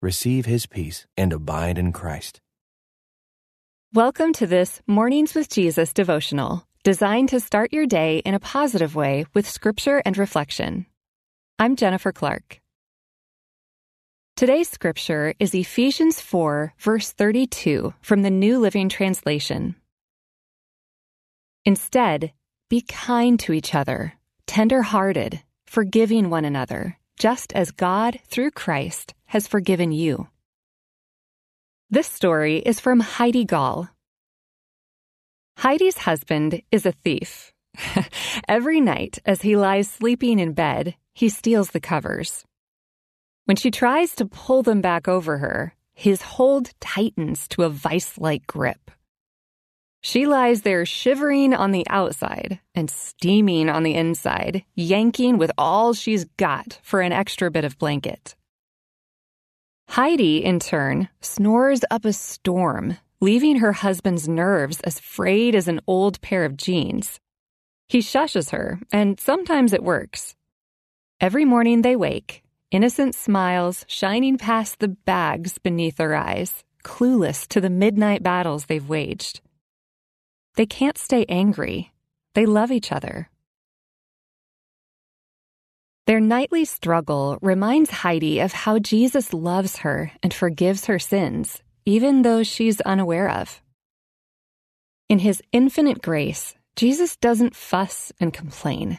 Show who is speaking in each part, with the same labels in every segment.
Speaker 1: receive his peace and abide in Christ.
Speaker 2: Welcome to this Mornings with Jesus devotional, designed to start your day in a positive way with scripture and reflection. I'm Jennifer Clark. Today's scripture is Ephesians 4, verse 32 from the New Living Translation. Instead, be kind to each other, tender hearted, forgiving one another, just as God, through Christ, has forgiven you. This story is from Heidi Gaul. Heidi's husband is a thief. Every night, as he lies sleeping in bed, he steals the covers. When she tries to pull them back over her, his hold tightens to a vice like grip. She lies there shivering on the outside and steaming on the inside, yanking with all she's got for an extra bit of blanket. Heidi, in turn, snores up a storm, leaving her husband's nerves as frayed as an old pair of jeans. He shushes her, and sometimes it works. Every morning they wake, innocent smiles shining past the bags beneath their eyes, clueless to the midnight battles they've waged. They can't stay angry. They love each other. Their nightly struggle reminds Heidi of how Jesus loves her and forgives her sins, even those she's unaware of. In his infinite grace, Jesus doesn't fuss and complain.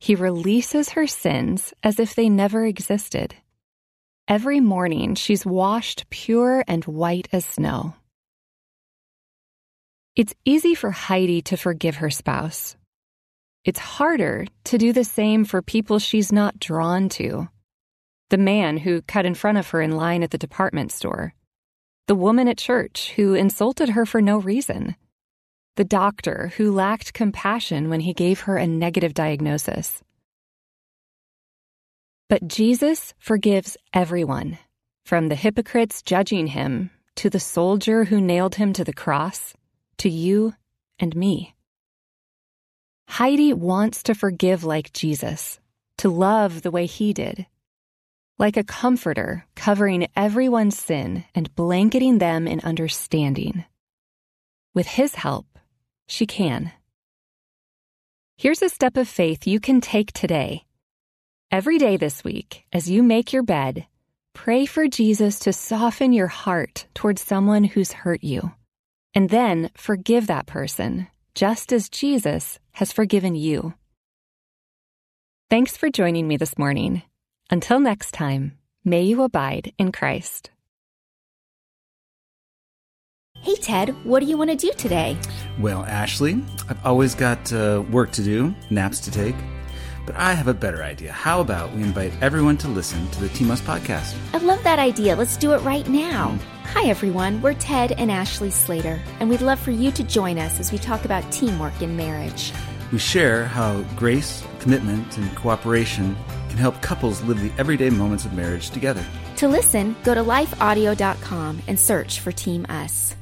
Speaker 2: He releases her sins as if they never existed. Every morning, she's washed pure and white as snow. It's easy for Heidi to forgive her spouse. It's harder to do the same for people she's not drawn to. The man who cut in front of her in line at the department store. The woman at church who insulted her for no reason. The doctor who lacked compassion when he gave her a negative diagnosis. But Jesus forgives everyone, from the hypocrites judging him to the soldier who nailed him to the cross to you and me. Heidi wants to forgive like Jesus, to love the way he did. Like a comforter covering everyone's sin and blanketing them in understanding. With his help, she can. Here's a step of faith you can take today. Every day this week, as you make your bed, pray for Jesus to soften your heart towards someone who's hurt you and then forgive that person, just as Jesus has forgiven you. Thanks for joining me this morning. Until next time, may you abide in Christ.
Speaker 3: Hey, Ted, what do you want to do today?
Speaker 4: Well, Ashley, I've always got uh, work to do, naps to take. But I have a better idea. How about we invite everyone to listen to the Team Us podcast?
Speaker 3: I love that idea. Let's do it right now. Mm. Hi, everyone. We're Ted and Ashley Slater, and we'd love for you to join us as we talk about teamwork in marriage.
Speaker 4: We share how grace, commitment, and cooperation can help couples live the everyday moments of marriage together.
Speaker 3: To listen, go to lifeaudio.com and search for Team Us.